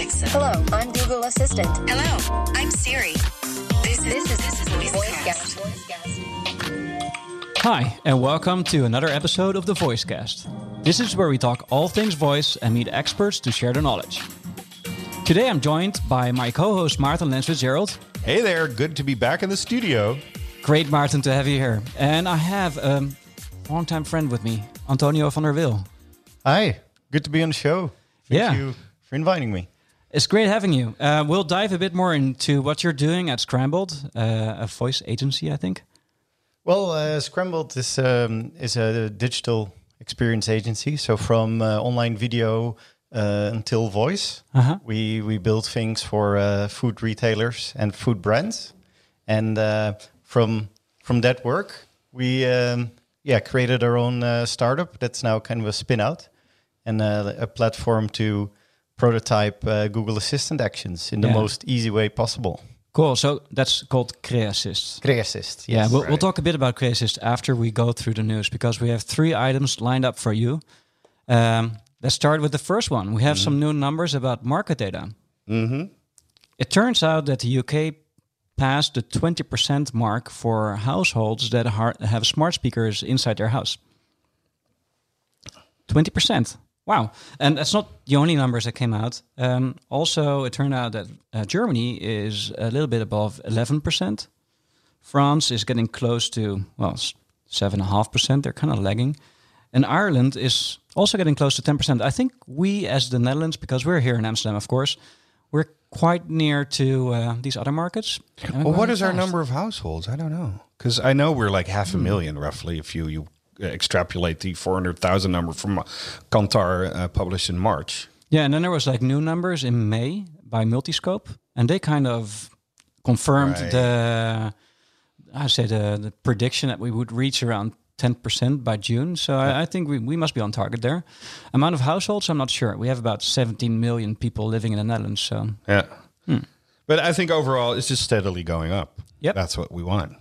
Alexa. Hello, I'm Google Assistant. Hello, I'm Siri. This is This is this is VoiceCast. VoiceCast. Hi, and welcome to another episode of the VoiceCast. This is where we talk all things voice and meet experts to share their knowledge. Today I'm joined by my co host Maarten Lens Fitzgerald. Hey there, good to be back in the studio. Great, Maarten, to have you here. And I have a longtime friend with me, Antonio van der Weel. Hi, good to be on the show. Thank Yeah. you for inviting me. It's great having you. Uh, we'll dive a bit more into what you're doing at Scrambled, uh, a voice agency, I think. Well, uh, Scrambled is um, is a digital experience agency. So from uh, online video uh, until voice, Uh-huh. we we build things for uh, food retailers and food brands, and uh, from from that work, we um, yeah created our own uh, startup that's now kind of a spin out and uh, a platform to prototype uh, Google Assistant actions in the Yeah. most easy way possible. Cool. So that's called Creassist. Creassist. Yeah, we'll, we'll talk a bit about Creassist after we go through the news because we have three items lined up for you. Um, let's start with the first one. We have some new numbers about market data. Mm-hmm. It turns out that the UK passed the 20% mark for households that har- have smart speakers inside their house. 20%. Wow. And that's not the only numbers that came out. Um, also, it turned out that uh, Germany is a little bit above 11%. France is getting close to, well, 7.5%. They're kind of lagging. And Ireland is also getting close to 10%. I think we, as the Netherlands, because we're here in Amsterdam, of course, we're quite near to uh, these other markets. Well, what is our number of households? I don't know. Because I know we're like half a Hmm. million roughly if you, you extrapolate the 400,000 number from uh, Kantar uh, published in March. Yeah, and then there was like new numbers in May by Multiscope, and they kind of confirmed Right. the I say the, the prediction that we would reach around ten percent by June. So I, I think we, we must be on target there. Amount of households, I'm not sure. We have about 17 million people living in the Netherlands. So Yeah. But I think overall it's just steadily going up. Yep. That's what we want.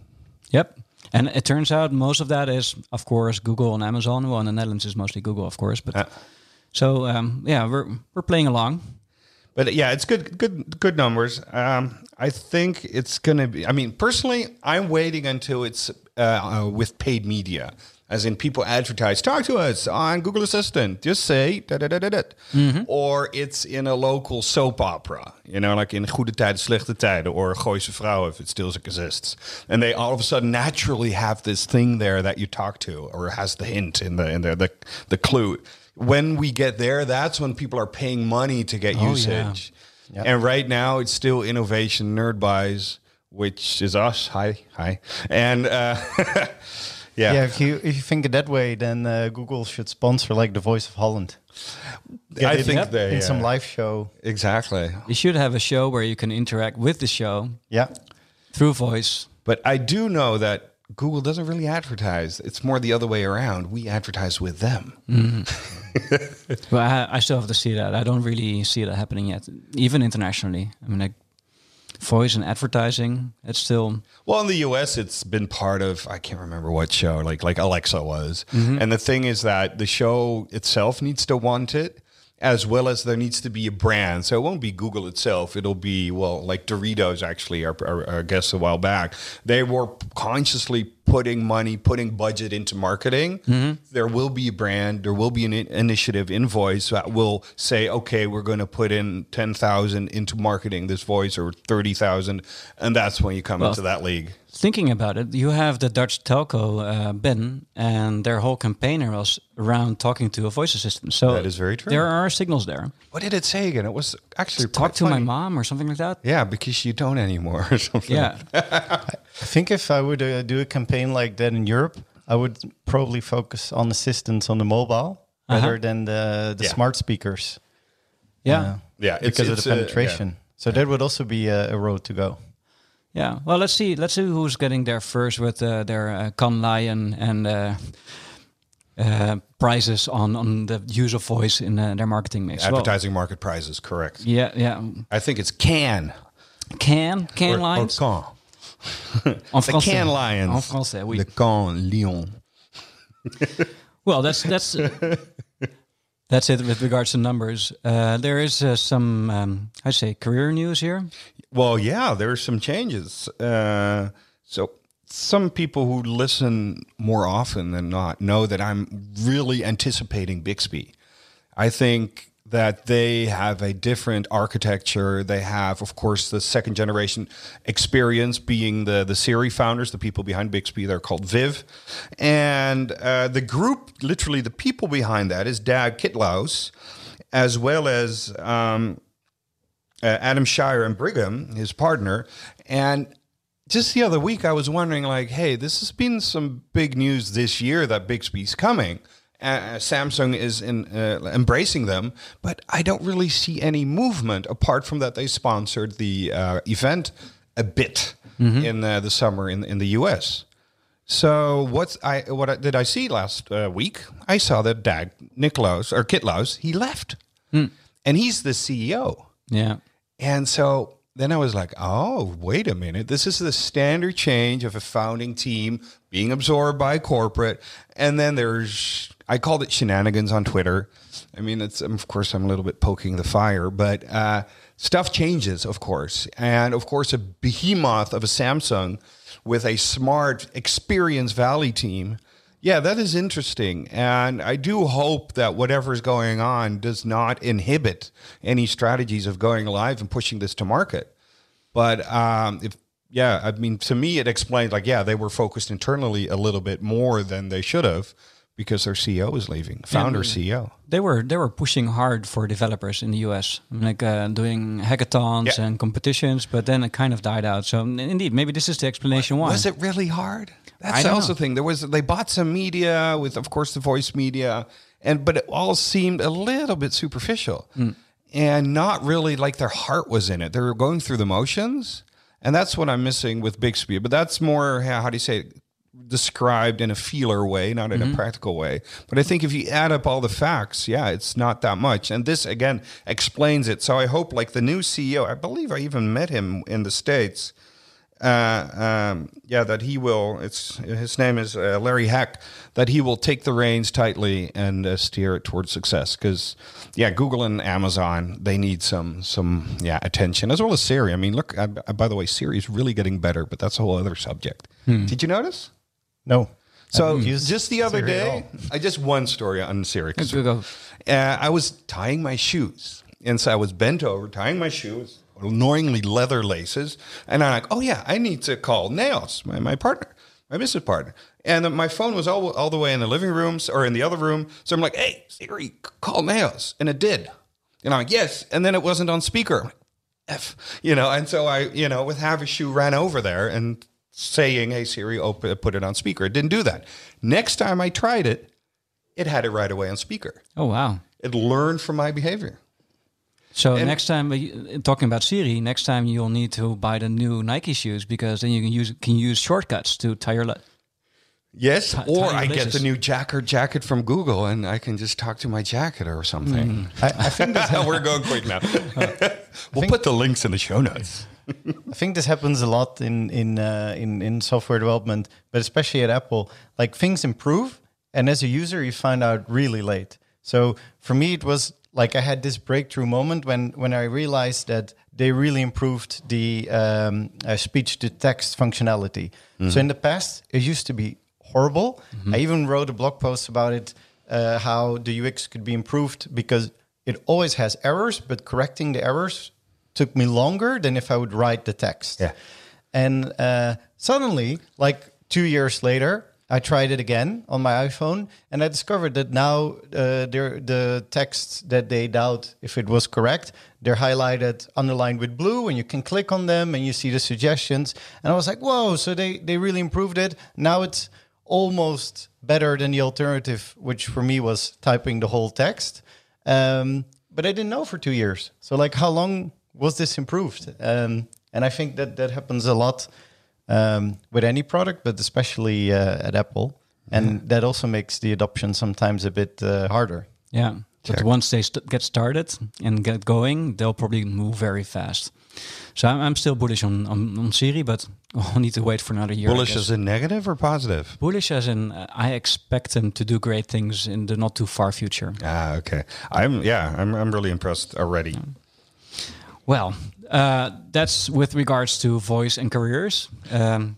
yep. And it turns out most of that is, of course, Google and Amazon. Well, in the Netherlands is mostly Google, of course. But Yeah. so um, yeah, we're we're playing along. But yeah, it's good, good, good numbers. Um, I think it's going to be. I mean, personally, I'm waiting until it's uh, uh, with paid media, as in people advertise, talk to us on Google Assistant. Just say da da da da da, or it's in a local soap opera. You know, like in Goede Tijden, Slechte Tijden, or Gooise Vrouw if it still exists, and they all of a sudden naturally have this thing there that you talk to, or has the hint in the in the the, the clue. When we get there, that's when people are paying money to get yeah. usage. And right now, it's still innovation nerd buys, which is us. Hi, hi, and uh, yeah, Yeah, if you if you think it that way, then uh, Google should sponsor like the Voice of Holland. I it think in, they in some uh, live show. exactly. You should have a show where you can interact with the show Yeah, through voice. But I do know that Google doesn't really advertise. It's more the other way around. We advertise with them. Well, I, I still have to see that. I don't really see that happening yet, even internationally. I mean, like voice and advertising, it's still Well, in the U.S., it's been part of I can't remember what show, like like Alexa was. Mm-hmm. And the thing is that the show itself needs to want it, as well as there needs to be a brand. So it won't be Google itself. It'll be well, like Doritos. Actually, our, our, our guests a while back, they were consciously putting money, putting budget into marketing. Mm-hmm. There will be a brand. There will be an initiative in voice that will say, okay, we're going to put in ten thousand into marketing this voice or thirty thousand, and that's when you come Well, into that league. Thinking about it. You have the Dutch telco uh, Ben, and their whole campaign was around talking to a voice assistant. So That is very true. There are signals there. What did it say again? It was actually Talk quite to my mom or something like that. Yeah, because you don't anymore or something. Yeah, I think if I would uh, do a campaign like that in Europe, I would probably focus on assistants on the mobile rather than the the Yeah. smart speakers. yeah, uh, Yeah, it's- because of it's, the uh, penetration. So that would also be a, a road to go. Yeah. Well, let's see. Let's see who's getting there first with uh, their uh, Cannes Lion and uh, uh, prizes on on the use of voice in uh, their marketing mix. Well, Advertising market prizes, correct. yeah, yeah. I think it's can. Can can Or- or lines can. en The can lions. En français, oui. The can lion. Well, that's that's That's it with regards to numbers. Uh, there is uh, some, um, I say, career news here. Well, yeah, there are some changes. Uh, so some people who listen more often than not know that I'm really anticipating Bixby. I think that they have a different architecture. They have, of course, the second generation experience being the, the Siri founders, the people behind Bixby. They're called Viv. And uh, the group, literally the people behind that, is Dag Kitlaus, as well as um, uh, Adam Cheyer and Brigham, his partner. And just the other week, I was wondering, like, hey, this has been some big news this year that Bixby's coming uh, Samsung is in, uh, embracing them, but I don't really see any movement apart from that they sponsored the uh, event a bit mm-hmm. in uh, the summer in in the US. So what's I what I, did I see last uh, week? I saw that Dag Niklaus or Kitlaus he left, mm. and he's the CEO. Yeah, and so then I was like, oh, wait a minute. This is the standard change of a founding team being absorbed by corporate. And then there's I called it shenanigans on Twitter. I mean, it's of course I'm a little bit poking the fire, but uh, stuff changes, of course, and of course a behemoth of a Samsung with a smart, experienced Valley team. Yeah, that is interesting, and I do hope that whatever is going on does not inhibit any strategies of going live and pushing this to market. But um, if yeah, I mean, to me, it explains like, yeah, they were focused internally a little bit more than they should have because their CEO is leaving, founder yeah, CEO. They were they were pushing hard for developers in the US, like uh, doing hackathons yeah. and competitions, but then it kind of died out. So indeed, maybe this is the explanation why. Was it really hard? That's also the thing. There was they bought some media with, of course, the voice media, and but it all seemed a little bit superficial mm. and not really like their heart was in it. They were going through the motions. And that's what I'm missing with Bixby. But that's more, how do you say, described in a feeler way, not in mm-hmm. a practical way. But I think if you add up all the facts, yeah, it's not that much. And this again explains it. So I hope, like the new CEO, I believe I even met him in the states. Uh, um, yeah, that he will. It's his name is uh, Larry Heck. That he will take the reins tightly and uh, steer it towards success. Because yeah, Google and Amazon they need some some yeah attention as well as Siri. I mean, look. I, I, by the way, Siri is really getting better, but that's a whole other subject. Hmm. Did you notice? No. So just the other day, I just one story on Siri. Uh, I was tying my shoes, and so I was bent over tying my shoes, annoyingly leather laces, and I'm like, oh yeah, I need to call Nails, my, my partner, my business partner, and my phone was all all the way in the living room or in the other room, so I'm like, hey Siri, call Nails, and it did, and I'm like, yes, and then it wasn't on speaker. F, you know, and so I, you know, with half a shoe ran over there and saying, "Hey Siri, open, put it on speaker." It didn't do that. Next time I tried it, it had it right away on speaker. Oh wow! It learned from my behavior. So and next time, uh, talking about Siri, next time you'll need to buy the new Nike shoes because then you can use can use shortcuts to tie your. Yes, t- or I get the new jacket jacket from Google, and I can just talk to my jacket or something. Mm. I, I, think that's how we're going quick now. we'll put the links in the show notes. I think this happens a lot in in uh, in in software development, but especially at Apple. Like things improve, and as a user, you find out really late. So for me, it was like I had this breakthrough moment when when I realized that they really improved the um, uh, speech to text functionality. Mm-hmm. So in the past, it used to be horrible. Mm-hmm. I even wrote a blog post about it, uh, how the UX could be improved because it always has errors, but correcting the errors took me longer than if I would write the text. Yeah. And uh, suddenly, like two years later, I tried it again on my iPhone, and I discovered that now uh, the texts that they doubt if it was correct, they're highlighted, underlined with blue, and you can click on them and you see the suggestions. And I was like, whoa! So they they really improved it. Now it's almost better than the alternative, which for me was typing the whole text. Um, but I didn't know for two years. So like, how long was this improved? Um, and I think that that happens a lot um, with any product, but especially uh, at Apple. And that also makes the adoption sometimes a bit uh, harder. Yeah, But Check. once they st- get started and get going, they'll probably move very fast. So I'm, I'm still bullish on, on, on Siri, but I'll need to wait for another year. Bullish as in negative or positive? bullish as in uh, I expect them to do great things in the not too far future. Ah, okay. I'm yeah. I'm I'm really impressed already. Well, uh, that's with regards to voice and careers. Um,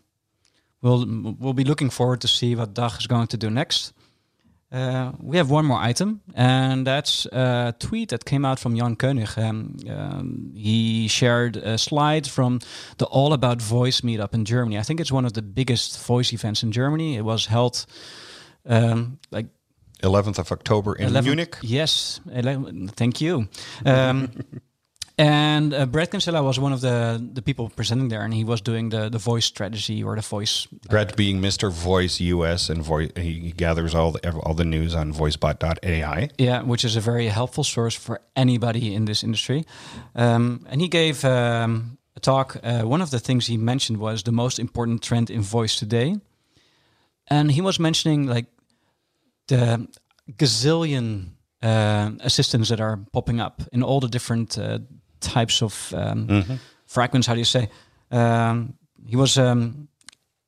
we'll we'll be looking forward to see what Dag is going to do next. Uh, we have one more item, and that's a tweet that came out from Jan Koenig. Um, um, he shared a slide from the All About Voice meetup in Germany. I think it's one of the biggest voice events in Germany. It was held um, like 11th of October in 11 Munich. Yes, 11 thank you. And uh, Bret Kinsella was one of the the people presenting there, and he was doing the the voice strategy or the voice. Bret being Mr. Voice US and voice, he gathers all the all the news on voicebot.ai. Yeah, which is a very helpful source for anybody in this industry. Um, and he gave um, a talk. Uh, one of the things he mentioned was the most important trend in voice today, and he was mentioning like the gazillion uh, assistants that are popping up in all the different uh, types of um, fragments. How do you say? Um, he was. Um,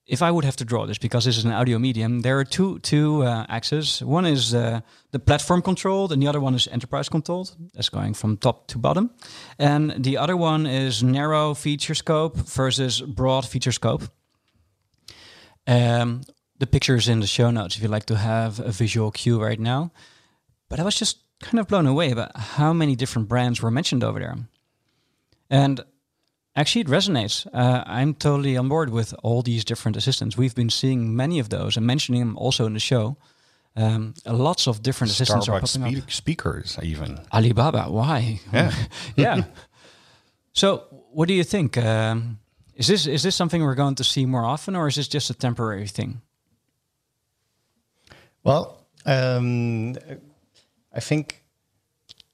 if I would have to draw this, because this is an audio medium, there are two two uh, axes. One is uh, the platform controlled, and the other one is enterprise controlled. That's going from top to bottom, and the other one is narrow feature scope versus broad feature scope. Um, the picture is in the show notes if you'd like to have a visual cue right now. But I was just kind of blown away about how many different brands were mentioned over there. And actually, it resonates. Uh, I'm totally on board with all these different assistants. We've been seeing many of those and mentioning them also in the show. Um, lots of different assistants are Starbucks popping up. speakers, even. Alibaba, why? Yeah. yeah. So, what do you think? Um, is this is this something we're going to see more often, or is this just a temporary thing? Well, um, I think.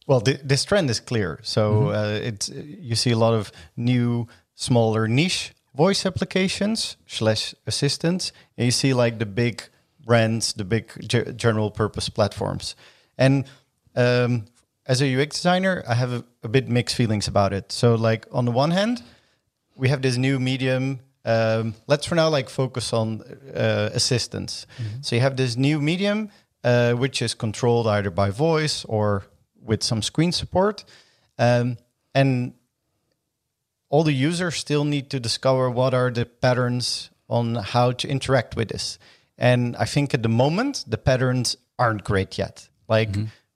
Well, th- this trend is clear. So uh, it's you see a lot of new, smaller niche voice applications slash assistants, and you see like the big brands, the big ge- general purpose platforms. And um, as a UX designer, I have a, a bit mixed feelings about it. So, like on the one hand, we have this new medium. Um, let's for now like focus on uh, assistance. So you have this new medium, uh, which is controlled either by voice or with some screen support, um, and all the users still need to discover what are the patterns on how to interact with this. And I think at the moment the patterns aren't great yet. Like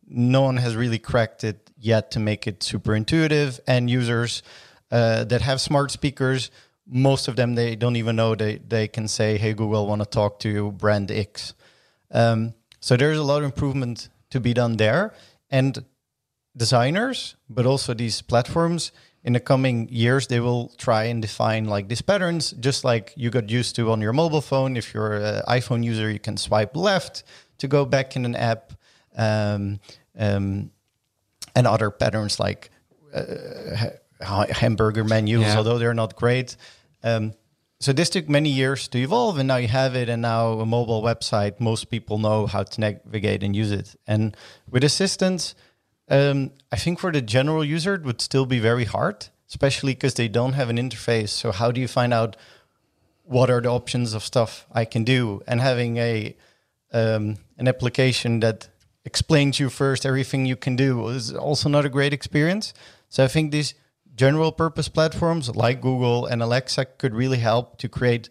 no one has really cracked it yet to make it super intuitive. And users uh, that have smart speakers, most of them they don't even know they they can say, "Hey Google, want to talk to brand X." Um, so there's a lot of improvement to be done there, and designers, but also these platforms in the coming years, they will try and define like these patterns, just like you got used to on your mobile phone. If you're an iPhone user, you can swipe left to go back in an app, um, um, and other patterns like uh, ha- hamburger menus, Yeah. although they're not great. Um, so this took many years to evolve, and now you have it. And now a mobile website, most people know how to navigate and use it. And with assistants, um, I think for the general user, it would still be very hard, especially because they don't have an interface. So how do you find out what are the options of stuff I can do? And having a um, an application that explains you first everything you can do is also not a great experience. So I think these general purpose platforms like Google and Alexa could really help to create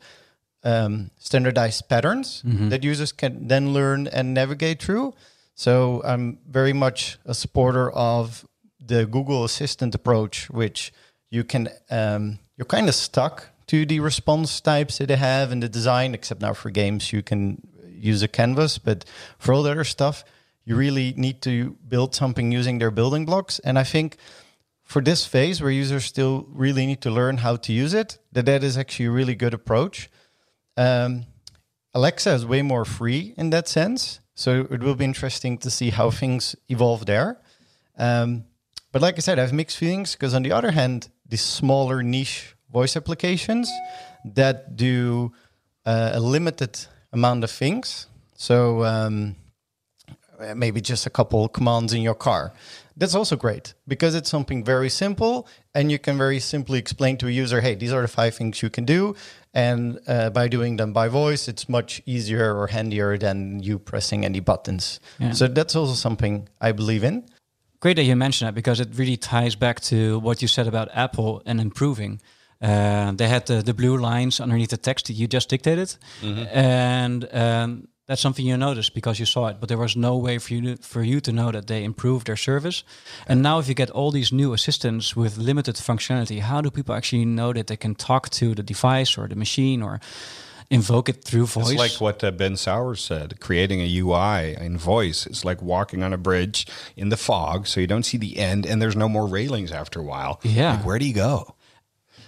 um, standardized patterns that users can then learn and navigate through. So I'm very much a supporter of the Google Assistant approach, which you can um, you're kind of stuck to the response types that they have in the design, except now for games you can use a canvas, but for all the other stuff, you really need to build something using their building blocks. And I think for this phase where users still really need to learn how to use it, that that is actually a really good approach. Um, Alexa is way more free in that sense, so it will be interesting to see how things evolve there. Um, but like I said, I have mixed feelings because on the other hand, these smaller niche voice applications that do uh, a limited amount of things. So um, maybe just a couple commands in your car. That's also great because it's something very simple and you can very simply explain to a user, hey, these are the five things you can do. And uh, by doing them by voice, it's much easier or handier than you pressing any buttons. Yeah. So that's also something I believe in. Great that you mentioned that because it really ties back to what you said about Apple and improving. Uh, they had the, the blue lines underneath the text that you just dictated, and um, that's something you noticed because you saw it. But there was no way for you to, for you to know that they improved their service. And now, if you get all these new assistants with limited functionality, how do people actually know that they can talk to the device or the machine or invoke it through voice? It's like what uh, Ben Sauer said. Creating a UI in voice is like walking on a bridge in the fog, so you don't see the end, and there's no more railings after a while. Yeah. Like, where do you go?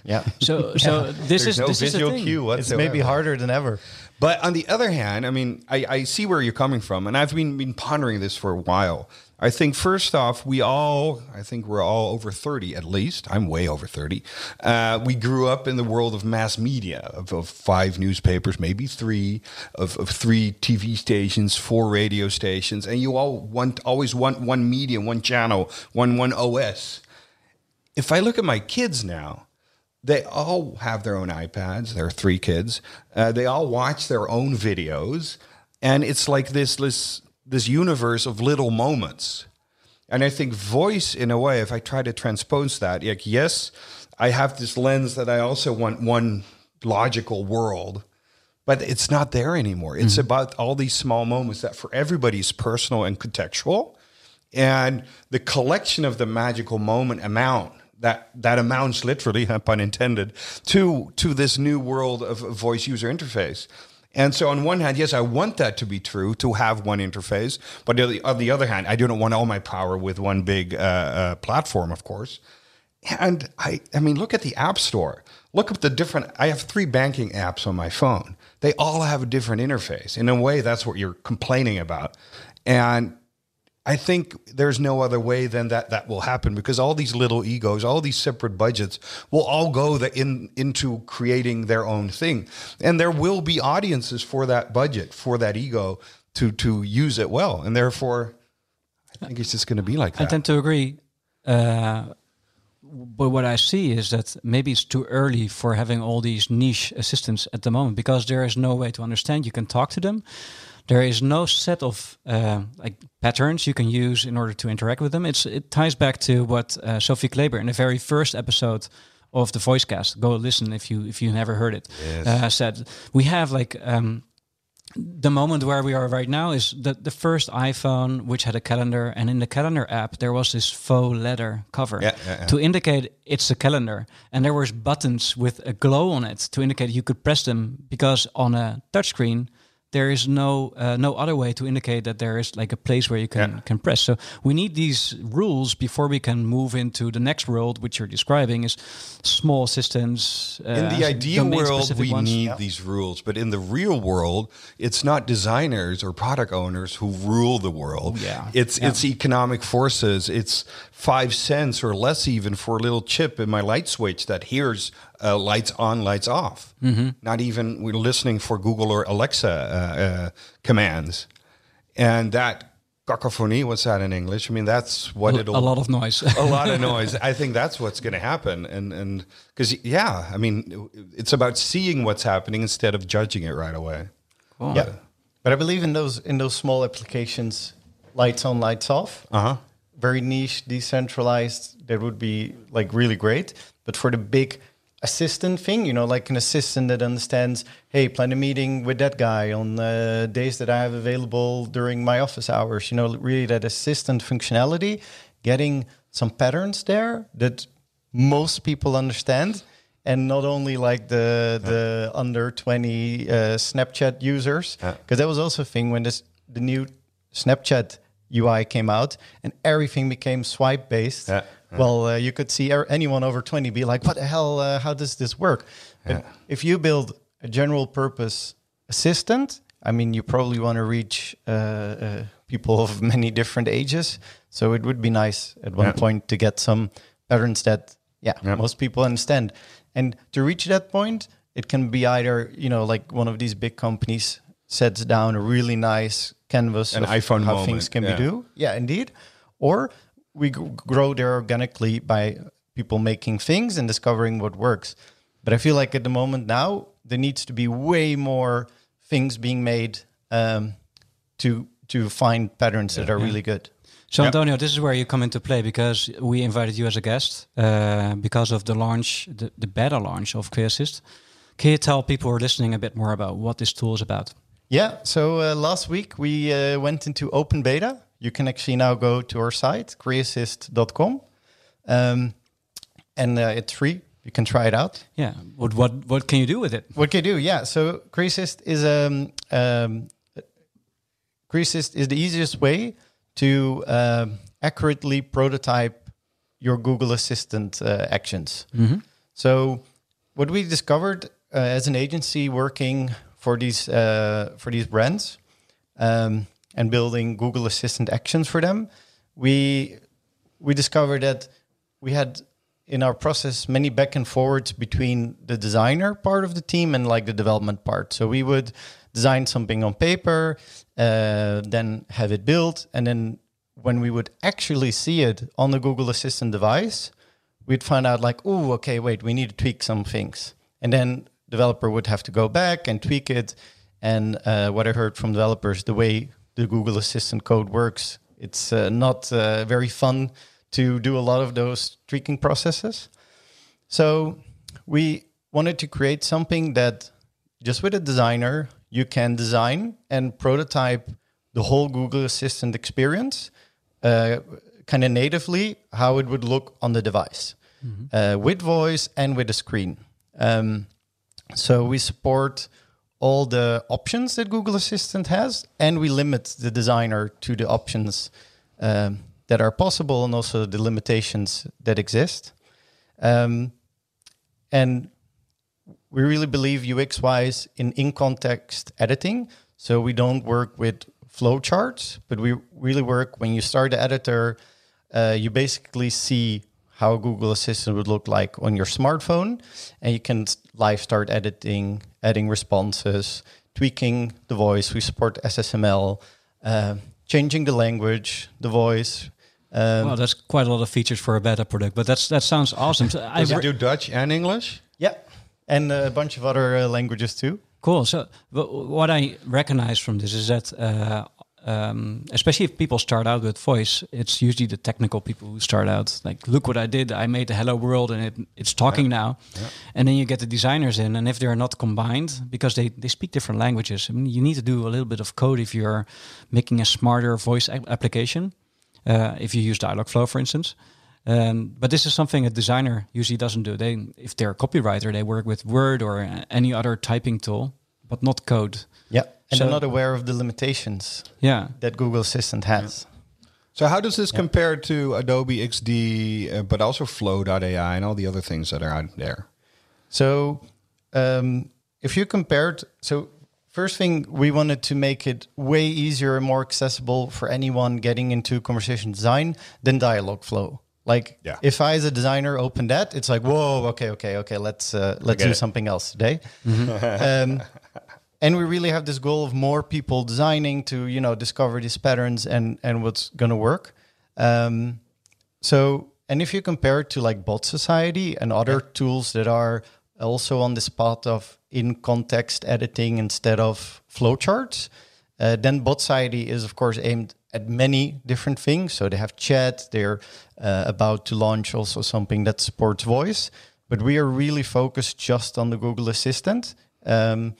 Yeah. so. So this There's is no this is the visual thing. cue It's maybe harder than ever. But on the other hand, I mean, I, I see where you're coming from, and I've been, been pondering this for a while. I think first off, we all, I think we're all over 30 at least. I'm way over 30. Uh, we grew up in the world of mass media, of, of five newspapers, maybe three, of, of three TV stations, four radio stations, and you all want always want one media, one channel, one one OS. If I look at my kids now, they all have their own iPads. There are three kids. Uh, they all watch their own videos, and it's like this this this universe of little moments. And I think voice, in a way, if I try to transpose that, like yes, I have this lens that I also want one logical world, but it's not there anymore. It's about all these small moments that for everybody is personal and contextual, and the collection of the magical moment amount that that amounts literally, pun intended, to to this new world of voice user interface. And so, on one hand, yes, I want that to be true, to have one interface. But on the, other hand, I don't want all my power with one big uh, uh, platform, of course. And I, I mean, look at the App Store. Look at the different. I have three banking apps on my phone. They all have a different interface. In a way, that's what you're complaining about. And I think there's no other way than that that will happen because all these little egos, all these separate budgets will all go the, in into creating their own thing, and there will be audiences for that budget, for that ego to to use it well, and therefore, I think it's just going to be like that. I tend to agree. Uh, but what I see is that maybe it's too early for having all these niche assistants at the moment because there is no way to understand. You can talk to them. There is no set of uh, like patterns you can use in order to interact with them. It's it ties back to what uh, Sophie Kleber in the very first episode of the Voicecast. Go listen if you if you never heard it. Uh, said we have like. Um, the moment where we are right now is the, the first iPhone which had a calendar and in the calendar app there was this faux leather cover Yeah, yeah, yeah. to indicate it's a calendar and there was buttons with a glow on it to indicate you could press them because on a touchscreen there is no uh, no other way to indicate that there is like a place where you can Yeah. can press so we need these rules before we can move into the next world which you're describing is small systems uh, in the ideal world, we ones. need these rules, but in the real world, it's not designers or product owners who rule the world. Yeah. It's Yeah. it's economic forces. It's five cents or less even for a little chip in my light switch that hears uh, lights on, lights off. Mm-hmm. Not even we're listening for Google or Alexa uh, uh, commands, and that cacophony. What's that in English? I mean, that's what a, it'll a lot of noise a lot of noise. I think that's what's going to happen, and and because yeah, I mean, it's about seeing what's happening instead of judging it right away. Yeah, but I believe in those in those small applications, lights on, lights off. Uh huh. Very niche, decentralized. That would be like really great. But for the big assistant thing, you know, like an assistant that understands, hey, plan a meeting with that guy on uh, days that I have available during my office hours. You know, really that assistant functionality, getting some patterns there that most people understand and not only like the the under 20 uh, Snapchat users Yeah. because that was also a thing when this the new Snapchat UI came out and everything became swipe based. Yeah. Well, uh, you could see er- anyone over 20 be like, "What the hell? Uh, how does this work?" But if you build a general purpose assistant, I mean, you probably want to reach uh, uh, people of many different ages. So it would be nice at one Yeah. point to get some patterns that, yeah, Yeah. most people understand. And to reach that point, it can be either, you know, like one of these big companies sets down a really nice canvas An of iPhone how moment, things can yeah. be do. Yeah, indeed. Or we grow there organically by people making things and discovering what works. But I feel like at the moment now there needs to be way more things being made um, to to find patterns that are really good. So Yep. Antonio, this is where you come into play because we invited you as a guest uh, because of the launch, the, the beta launch of CreAssist. Can you tell people who are listening a bit more about what this tool is about? Yeah. So uh, last week we uh, went into open beta. You can actually now go to our site, creassist.com. Um, and uh, it's free. You can try it out. Yeah. What what what can you do with it? What can you do? Yeah. So Creassist is um, um, is the easiest way to um, accurately prototype your Google Assistant uh, actions. So what we discovered uh, as an agency working for these uh, for these brands um, and building Google Assistant actions for them, we we discovered that we had in our process many back and forwards between the designer part of the team and like the development part. So we would design something on paper, uh, then have it built, and then when we would actually see it on the Google Assistant device, we'd find out like, oh, okay, wait, we need to tweak some things, and then developer would have to go back and tweak it. And uh, what I heard from developers, the way the Google Assistant code works, it's uh, not uh, very fun to do a lot of those tweaking processes. So we wanted to create something that just with a designer, you can design and prototype the whole Google Assistant experience uh, kind of natively how it would look on the device uh, with voice and with a screen. Um, so we support all the options that Google Assistant has, and we limit the designer to the options um, that are possible and also the limitations that exist. Um, and we really believe UX wise in in context editing. So we don't work with flowcharts, but we really work when you start the editor, uh, you basically see how Google Assistant would look like on your smartphone, and you can live start editing, adding responses, tweaking the voice. We support SSML, uh, changing the language, the voice. Um, well, that's quite a lot of features for a beta product, but that's that sounds awesome. So Does I've it do Dutch and English? yeah, and a bunch of other uh, languages too. Cool. So, wh- what I recognize from this is that, uh, um, especially if people start out with voice, it's usually the technical people who start out like, "Look what I did! I made the hello world, and it, it's talking now." And then you get the designers in, and if they're not combined because they they speak different languages, I mean, you need to do a little bit of code if you're making a smarter voice a- application. Uh, if you use Dialogflow, for instance. Um, but this is something a designer usually doesn't do. They, if they're a copywriter, they work with Word or any other typing tool, but not code. Yeah, and So- they're not aware of the limitations Yeah. that Google Assistant has. So how does this compare to Adobe XD, uh, but also Flow.ai and all the other things that are out there? So, um, if you compared, so first thing we wanted to make it way easier and more accessible for anyone getting into conversation design than Dialogflow. Like, Yeah. if I as a designer open that, it's like, whoa, okay, okay, okay, let's uh, let's get do it. something else today. um, and we really have this goal of more people designing to you know discover these patterns and and what's going to work. Um, so, and if you compare it to like Bot Society and other tools that are also on this path of in context editing instead of flowcharts, uh, then Bot Society is of course aimed at many different things. So they have chat. They're uh, about to launch also something that supports voice, but we are really focused just on the Google Assistant um,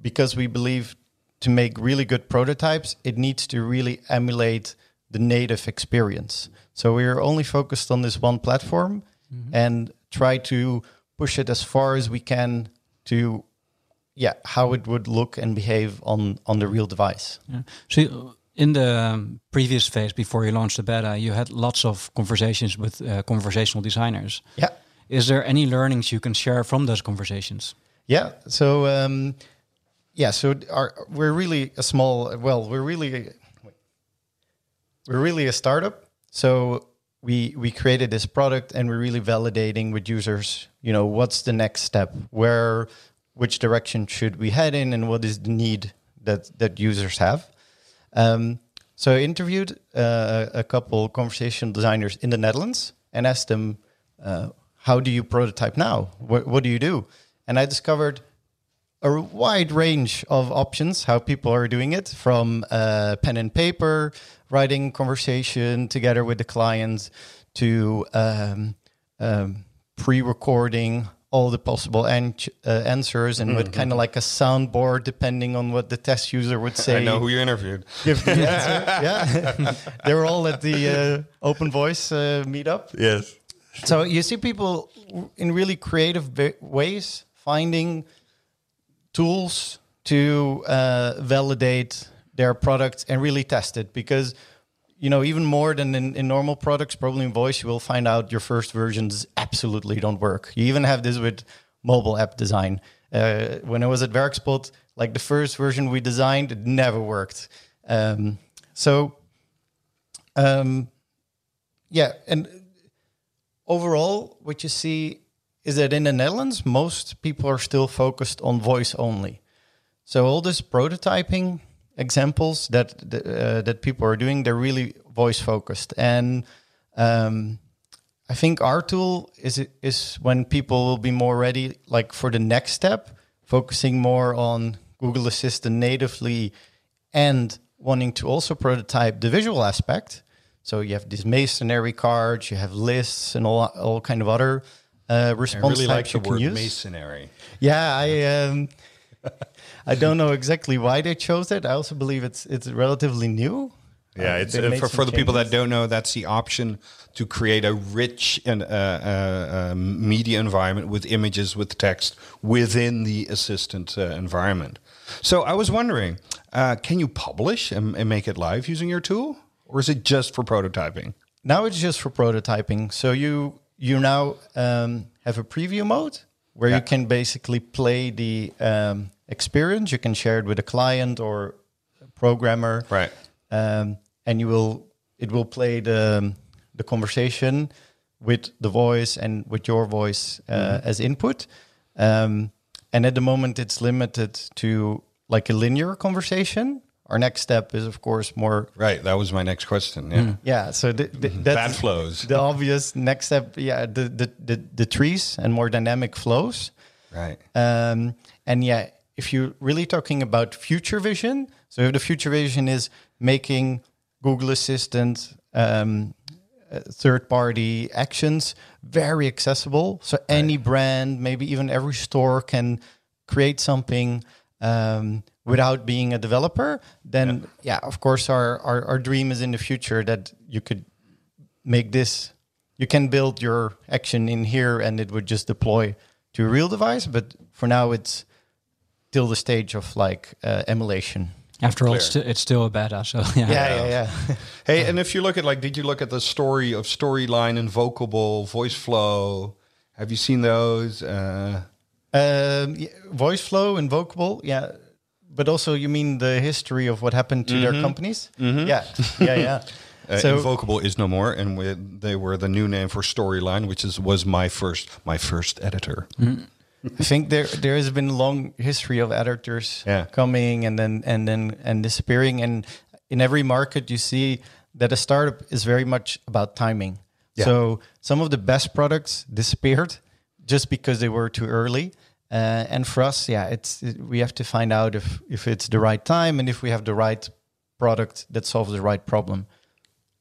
because we believe to make really good prototypes, it needs to really emulate the native experience. So we are only focused on this one platform and try to push it as far as we can to yeah how it would look and behave on on the real device. yeah. So, in the um, previous phase before you launched the beta, you had lots of conversations with uh, conversational designers. Yeah. Is there any learnings you can share from those conversations? Yeah. So um, yeah. So our, we're really a small. Well, we're really we're really a startup. So we we created this product and we're really validating with users. You know, what's the next step? Where, which direction should we head in, and what is the need that that users have? Um, so I interviewed uh, a couple conversational designers in the Netherlands and asked them, uh, "How do you prototype now? What, what do you do?" And I discovered a wide range of options how people are doing it from uh, pen and paper writing conversation together with the clients to um, um, pre-recording all the possible an- uh, answers and with kind of like a soundboard depending on what the test user would say. I know who you interviewed. give the answer. Yeah. They were all at the uh, open voice uh, meetup. Yes. so you see people in really creative ways finding tools to uh, validate their products and really test it because you know even more than in, in normal products probably in voice you will find out your first versions absolutely don't work. You even have this with mobile app design. Uh, when i was at werkspot like the first version we designed it never worked. Um, so um, yeah and overall, what you see is that in the Netherlands, most people are still focused on voice only. So all this prototyping examples that uh, that people are doing, they're really voice focused. And um, I think our tool is is when people will be more ready, like for the next step, focusing more on Google Assistant natively, and wanting to also prototype the visual aspect. So you have these masonry cards, you have lists, and all all kind of other uh, I response really like types the you can word use. masonry. Yeah, I um, I don't know exactly why they chose it. I also believe it's it's relatively new. Yeah, Uh, it's uh, for, for the people that don't know. That's the option to create a rich and uh, uh, uh, media environment with images, with text within the assistant uh, environment. So I was wondering, uh, can you publish and, and make it live using your tool, or is it just for prototyping? Now it's just for prototyping. So you you now um, have a preview mode where you can basically play the um, experience. You can share it with a client or a programmer, Right. Um, and you will it will play the the conversation with the voice and with your voice uh, as input. Um, and at the moment, it's limited to like a linear conversation. Our next step is, of course, more Right. That was my next question. Yeah. yeah, so the, the, That flows. the obvious next step. Yeah, the the the, the trees and more dynamic flows. Right. Um, and yeah, if you're really talking about future vision, so if the future vision is making Google Assistant um, uh, third-party actions very accessible, so any brand, maybe even every store can create something um, without being a developer. Then yeah, of course, our, our our dream is in the future that you could make this you can build your action in here and it would just deploy to a real device but for now it's till the stage of like uh, emulation After all, it's, sti- it's still a beta. So yeah. yeah yeah yeah Hey, and if you look at like, did you look at the story of storyline, invocable, voice flow? Have you seen those? Uh, um, yeah, voice flow invocable yeah but also you mean the history of what happened to their mm-hmm. companies mm-hmm. yeah yeah yeah Uh, so Invocable is no more, and we, they were the new name for Storyline, which is was my first my first editor. Mm-hmm. I think there there has been a long history of editors Yeah. coming and then and then and disappearing. And in every market, you see that a startup is very much about timing. Yeah. So some of the best products disappeared just because they were too early. Uh, and for us, yeah, it's it, we have to find out if if it's the right time and if we have the right product that solves the right problem.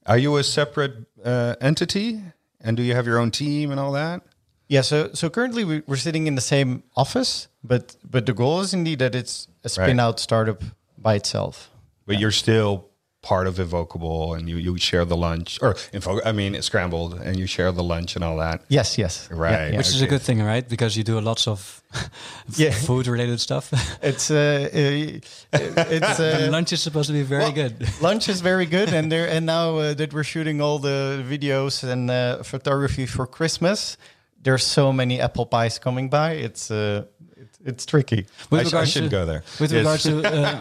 Are you a separate uh, entity, and do you have your own team and all that? Yeah, so so currently we, we're sitting in the same office, but but the goal is indeed that it's a spin out startup by itself. But you're still part of Evocable, and you you share the lunch, or Invo- I mean, it's Scrambled, and you share the lunch and all that. Yes, yes, Right. Yeah, yeah. Which is a good thing, right? Because you do a lots of Yeah. food related stuff. It's uh, uh, it's uh, Lunch is supposed to be very well, good. lunch is very good, and there and now uh, that we're shooting all the videos and uh, photography for Christmas, there's so many apple pies coming by. It's uh, it, it's tricky. With I, sh- I should to, go there. With Yes. regards to uh,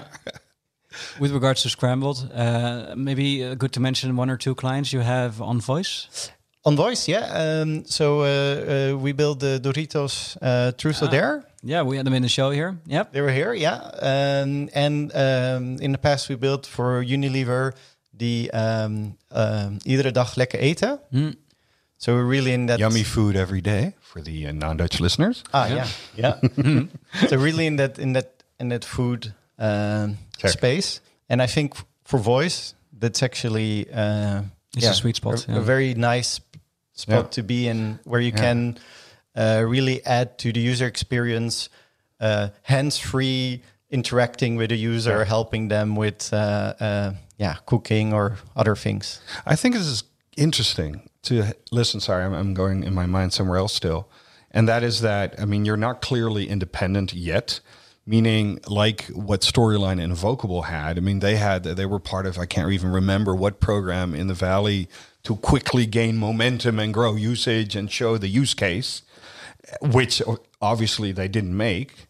with regards to scrambled, uh, maybe uh, good to mention one or two clients you have on voice. On voice, yeah. Um, so uh, uh, we built the Doritos uh, Truth or Dare. Yeah, we had them in the show here. Yep. They were here, yeah. Um, and um, in the past, we built for Unilever the um, um, Iedere dag lekker eten. So we're really in that Yummy food every day for the uh, non-Dutch listeners. Ah, yeah, yeah. so really in that in that in that food um, Check. space, and I think for voice, that's actually uh, It's a sweet spot, a, yeah. a very nice spot Yeah. to be in, where you Yeah. can uh, really add to the user experience, uh, hands-free interacting with the user, helping them with uh, uh, yeah cooking or other things. I think this is interesting to listen. Sorry, I'm, I'm going in my mind somewhere else still. And that is that, I mean, you're not clearly independent yet, meaning like what Storyline and Invocable had. I mean, they had, they were part of, I can't even remember what program in the Valley to quickly gain momentum and grow usage and show the use case, which obviously they didn't make.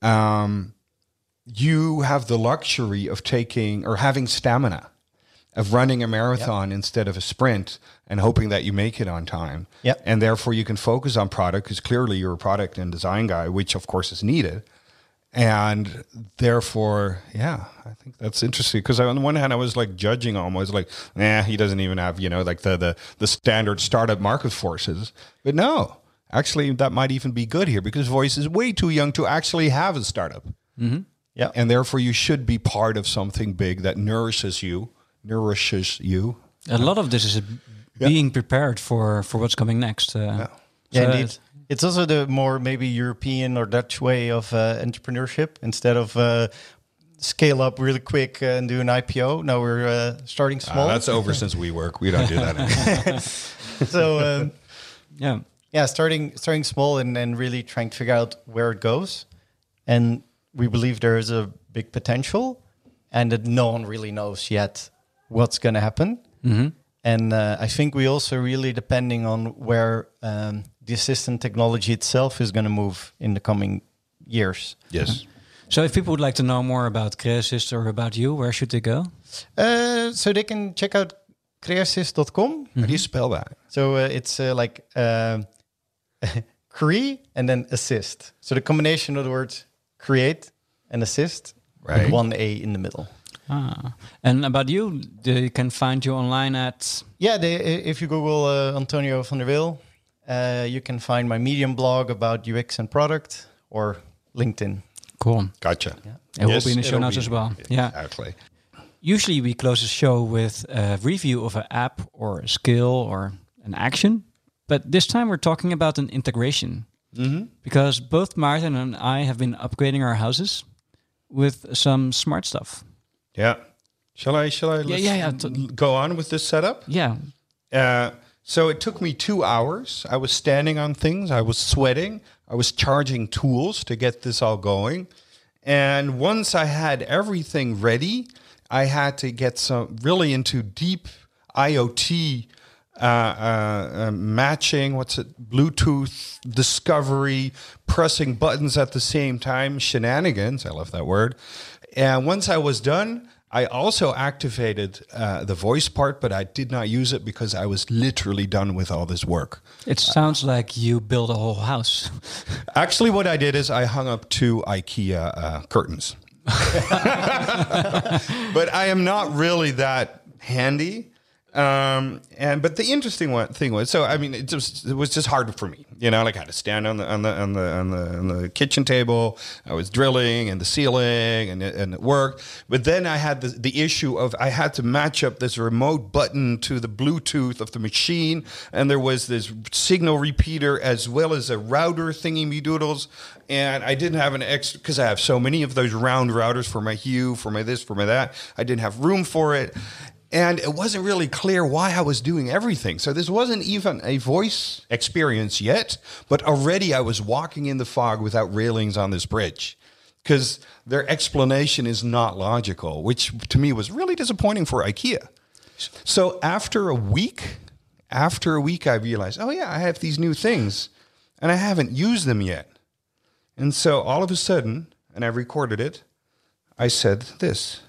Um, you have the luxury of taking or having stamina of running a marathon instead of a sprint and hoping that you make it on time. Yep. And therefore you can focus on product because clearly you're a product and design guy, which of course is needed. And therefore, yeah, I think that's interesting. Because on the one hand, I was like judging almost like, nah, he doesn't even have, you know, like the, the, the standard startup market forces. But no, actually, that might even be good here because voice is way too young to actually have a startup. Yeah, and therefore you should be part of something big that nourishes you nourishes you. A lot of this is being prepared for for what's coming next. Uh, yeah, so indeed. It's- It's also the more maybe European or Dutch way of uh, entrepreneurship instead of uh, scale up really quick and do an IPO. Now we're uh, starting small. Ah, that's over since we work we don't do that anymore. so um, yeah. yeah, starting starting small and, and really trying to figure out where it goes. And we believe there is a big potential, and that no one really knows yet what's going to happen. And uh, I think we also really depending on where um, the assistant technology itself is going to move in the coming years. yes So if people would like to know more about Creassist or about you, where should they go? Uh, so they can check out creassist.com. how do you spell that So uh, it's uh, like uh, cre and then assist. So the combination of the words create and assist Right. with one A in the middle. Ah. And about you, they can find you online at Yeah, they, if you Google uh, Antonio van der Weel, uh, you can find my Medium blog about UX and product or LinkedIn. Cool. gotcha It will be in the show notes as well. Yeah. exactly Usually we close the show with a review of an app or a skill or an action. But this time we're talking about an integration. Because both Maarten and I have been upgrading our houses with some smart stuff. yeah shall i shall i let's yeah, yeah, t- l- go on with this setup Yeah. Uh, so it took me two hours. I was standing on things. I was sweating. I was charging tools to get this all going. And once I had everything ready, I had to get some really into deep IoT uh, uh, uh, matching. What's it? Bluetooth discovery, pressing buttons at the same time, shenanigans. I love that word. And once I was done, I also activated uh, the voice part, but I did not use it because I was literally done with all this work. It sounds like you built a whole house. Actually, what I did is I hung up two IKEA uh, curtains. but I am not really that handy. Um, and but the interesting one thing was so I mean it just it was just hard for me you know like I had to stand on the on the on the on the, on the kitchen table. I was drilling and the ceiling and it, and it worked. But then I had the, the issue of I had to match up this remote button to the Bluetooth of the machine. And there was this signal repeater as well as a router thingy me doodles and I didn't have an extra because I have so many of those round routers for my Hue for my this for my that. I didn't have room for it and it wasn't really clear why I was doing everything. So this wasn't even a voice experience yet, but already I was walking in the fog without railings on this bridge because their explanation is not logical, which to me was really disappointing for IKEA. So after a week, after a week, I realized, oh yeah, I have these new things and I haven't used them yet. And so all of a sudden, and I recorded it, I said this.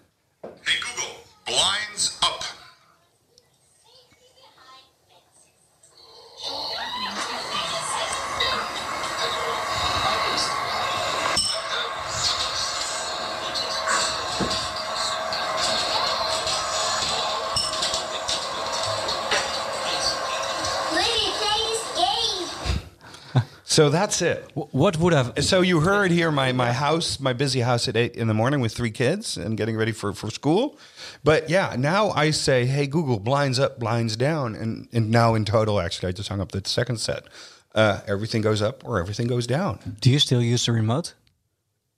So that's it. What would have? So you heard here my, my house, my busy house at eight in the morning with three kids and getting ready for, for school. But yeah, now I say, hey, Google, blinds up, blinds down. And, and now in total, actually, I just hung up the second set. Uh, everything goes up or everything goes down. Do you still use the remote?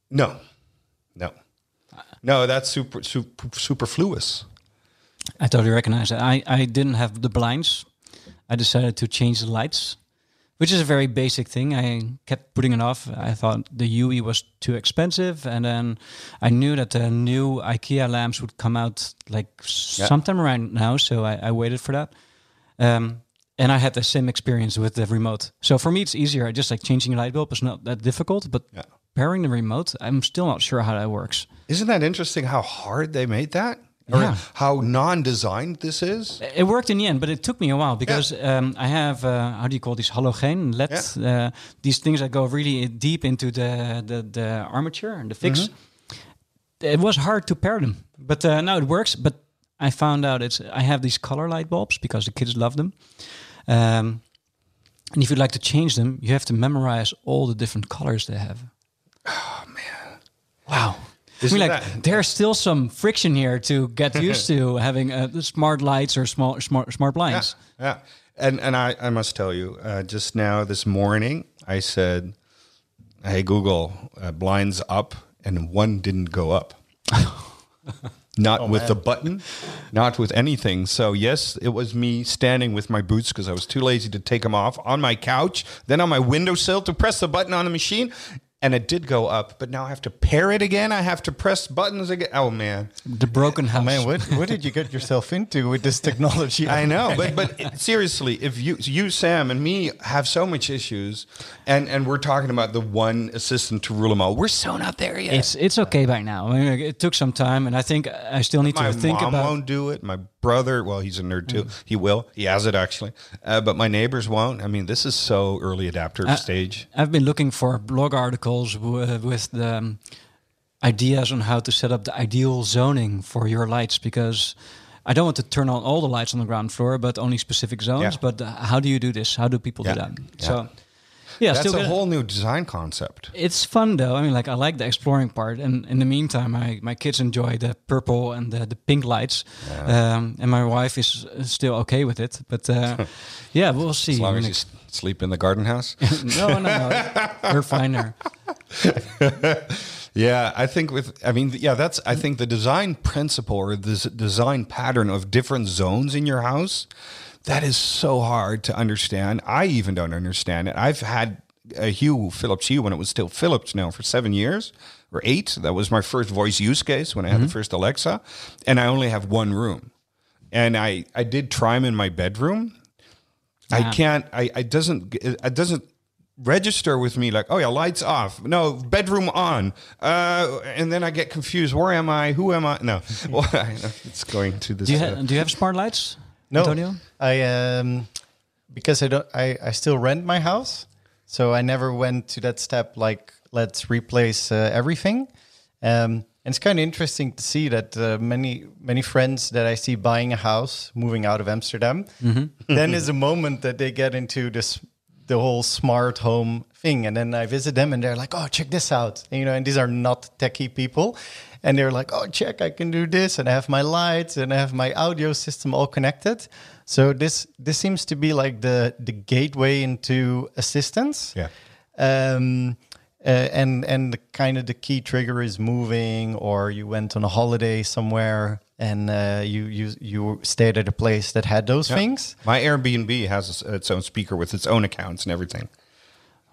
No, no, no, that's super, super, superfluous. I totally recognize that. I, I didn't have the blinds. I decided to change the lights, which is a very basic thing. I kept putting it off. I thought the Hue was too expensive, and then I knew that the new IKEA lamps would come out like sometime around now, so I, I waited for that. Um, and I had the same experience with the remote. So for me, it's easier. I just like changing a light bulb is not that difficult, but Yeah. pairing the remote, I'm still not sure how that works. Isn't that interesting how hard they made that? Or Yeah. how non-designed this is? It worked in the end, but it took me a while because um, I have uh, how do you call these halogen LED? Uh, these things that go really deep into the the, the armature and the fix. It was hard to pair them, but uh, now it works. But I found out it's I have these color light bulbs because the kids love them. Um, and if you'd like to change them, you have to memorize all the different colors they have. Oh man! Wow. I mean, like that- there's still some friction here to get used to having uh, the smart lights or small smart smart blinds. Yeah. And and I, I must tell you, uh, just now this morning, I said, "Hey Google, uh, blinds up," and one didn't go up. not with the button, not with anything. So yes, it was me standing with my boots because I was too lazy to take them off on my couch, then on my windowsill to press the button on the machine. And it did go up, but now I have to pair it again. I have to press buttons again. Oh man, The broken oh, house. Man, what what did you get yourself into with this technology? I know, but but it- seriously, if you you Sam and me have so much issues, and and we're talking about the one assistant to rule them all, we're so not there yet. It's it's okay by now. I mean, it took some time, and I think I still need my to think mom about. won't do it. My brother, well, he's a nerd too. He will. He has it actually, uh, but my neighbors won't. I mean, this is so early adapter stage. I've been looking for blog articles w- with the um, ideas on how to set up the ideal zoning for your lights because I don't want to turn on all the lights on the ground floor, but only specific zones. Yeah. But uh, how do you do this? How do people do that? Yeah. So, yeah, That's still a whole new design concept. It's fun though. I mean, like I like the exploring part, and in the meantime, my, my kids enjoy the purple and the, the pink lights, um, and my wife is still okay with it. But uh, yeah, we'll see. As long as you s- sleep in the garden house. no, no, no, we're fine there. Yeah, I think with I mean yeah, that's I think the design principle or the design pattern of different zones in your house that is so hard to understand. I even don't understand it. I've had a Hue Philips Hue when it was still Philips now for 7 years or 8. That was my first voice use case when I had the first Alexa. And I only have one room. And I I did try them in my bedroom. I can't I I doesn't it doesn't register with me like oh yeah lights off. No bedroom on. Uh and then i get confused. Where am i? Who am i? No. Well, it's going to this Do you, ha- do you have smart lights, no, Antonio? I um because I don't I, I still rent my house, so I never went to that step like let's replace uh, everything. Um, and it's kind of interesting to see that uh, many many friends that I see buying a house, moving out of Amsterdam, then is a moment that they get into this the whole smart home thing, and then I visit them and they're like, "Oh, check this out," And, you know, and these are not techie people, and they're like, "Oh, check, I can do this, and I have my lights, and I have my audio system all connected." So this this seems to be like the the gateway into assistance. Yeah. Um, uh, and and the kind of the key trigger is moving, or you went on a holiday somewhere and uh, you you you stayed at a place that had those things. my airbnb has its own speaker with its own accounts and everything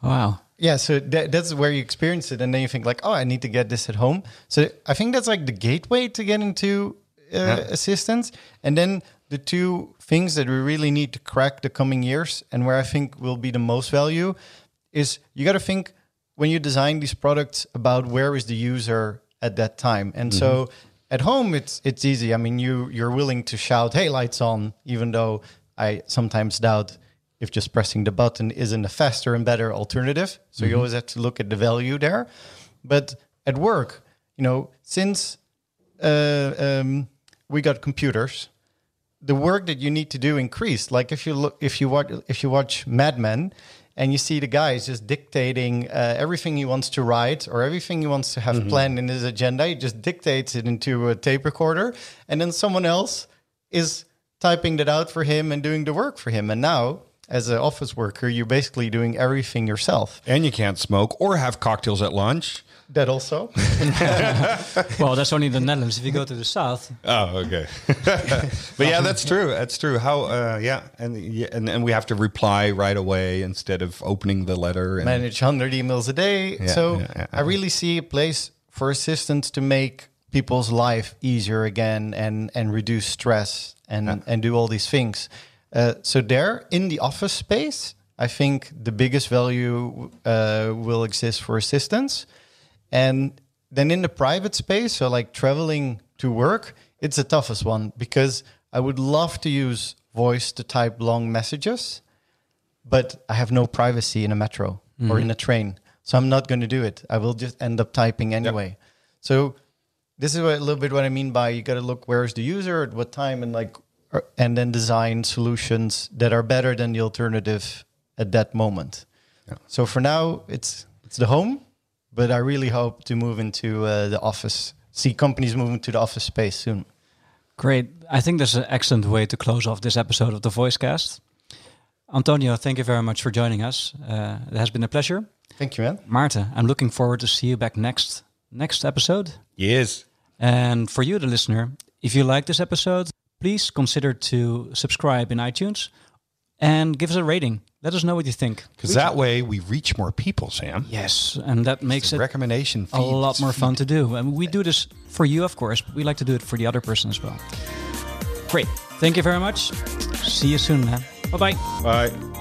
Wow. Yeah, so that, that's where you experience it, and then you think like, oh, I need to get this at home. So I think that's like the gateway to get into uh, assistance, and then the two things that we really need to crack the coming years, and where I think will be the most value, is you got to think when you design these products about where is the user at that time, and so at home it's it's easy. I mean, you you're willing to shout, "Hey, lights on," even though I sometimes doubt if just pressing the button isn't a faster and better alternative. So you always have to look at the value there. But at work, you know, since uh, um, we got computers, the work that you need to do increased. Like if you look, if you watch, if you watch Mad Men, and you see the guy is just dictating uh, everything he wants to write or everything he wants to have planned in his agenda. He just dictates it into a tape recorder, and then someone else is typing that out for him and doing the work for him. And now, as an office worker, you're basically doing everything yourself. And you can't smoke or have cocktails at lunch. That also. well, that's only the Netherlands. If you go to the south, Oh, okay. but yeah, that's true. That's true. How? Uh, yeah, and yeah, and and we have to reply right away instead of opening the letter. And, manage 100 emails a day. Yeah, so yeah, yeah, I really see a place for assistants to make people's life easier again and and reduce stress and and do all these things. Uh, so there in the office space, I think the biggest value uh, will exist for assistants. And then in the private space, so like traveling to work, it's the toughest one because I would love to use voice to type long messages, but I have no privacy in a metro or in a train. So I'm not going to do it. I will just end up typing anyway. So this is what, a little bit what I mean by you got to look where's the user at what time and like and then design solutions that are better than the alternative at that moment. So for now, it's it's the home, but I really hope to move into uh, the office. See companies moving to the office space soon. great. I think that's an excellent way to close off this episode of the Voicecast. Antonio, thank you very much for joining us. Uh, it has been a pleasure. Thank you, man. Marta, I'm looking forward to see you back next next episode. yes. And for you, the listener, if you like this episode, please consider to subscribe in iTunes and give us a rating. Let us know what you think. Because that way we reach more people, Sam. Yes, and that makes The it recommendation a lot more fun to do. And we do this for you, of course, but we like to do it for the other person as well. Great. Thank you very much. See you soon, man. Bye bye. Bye.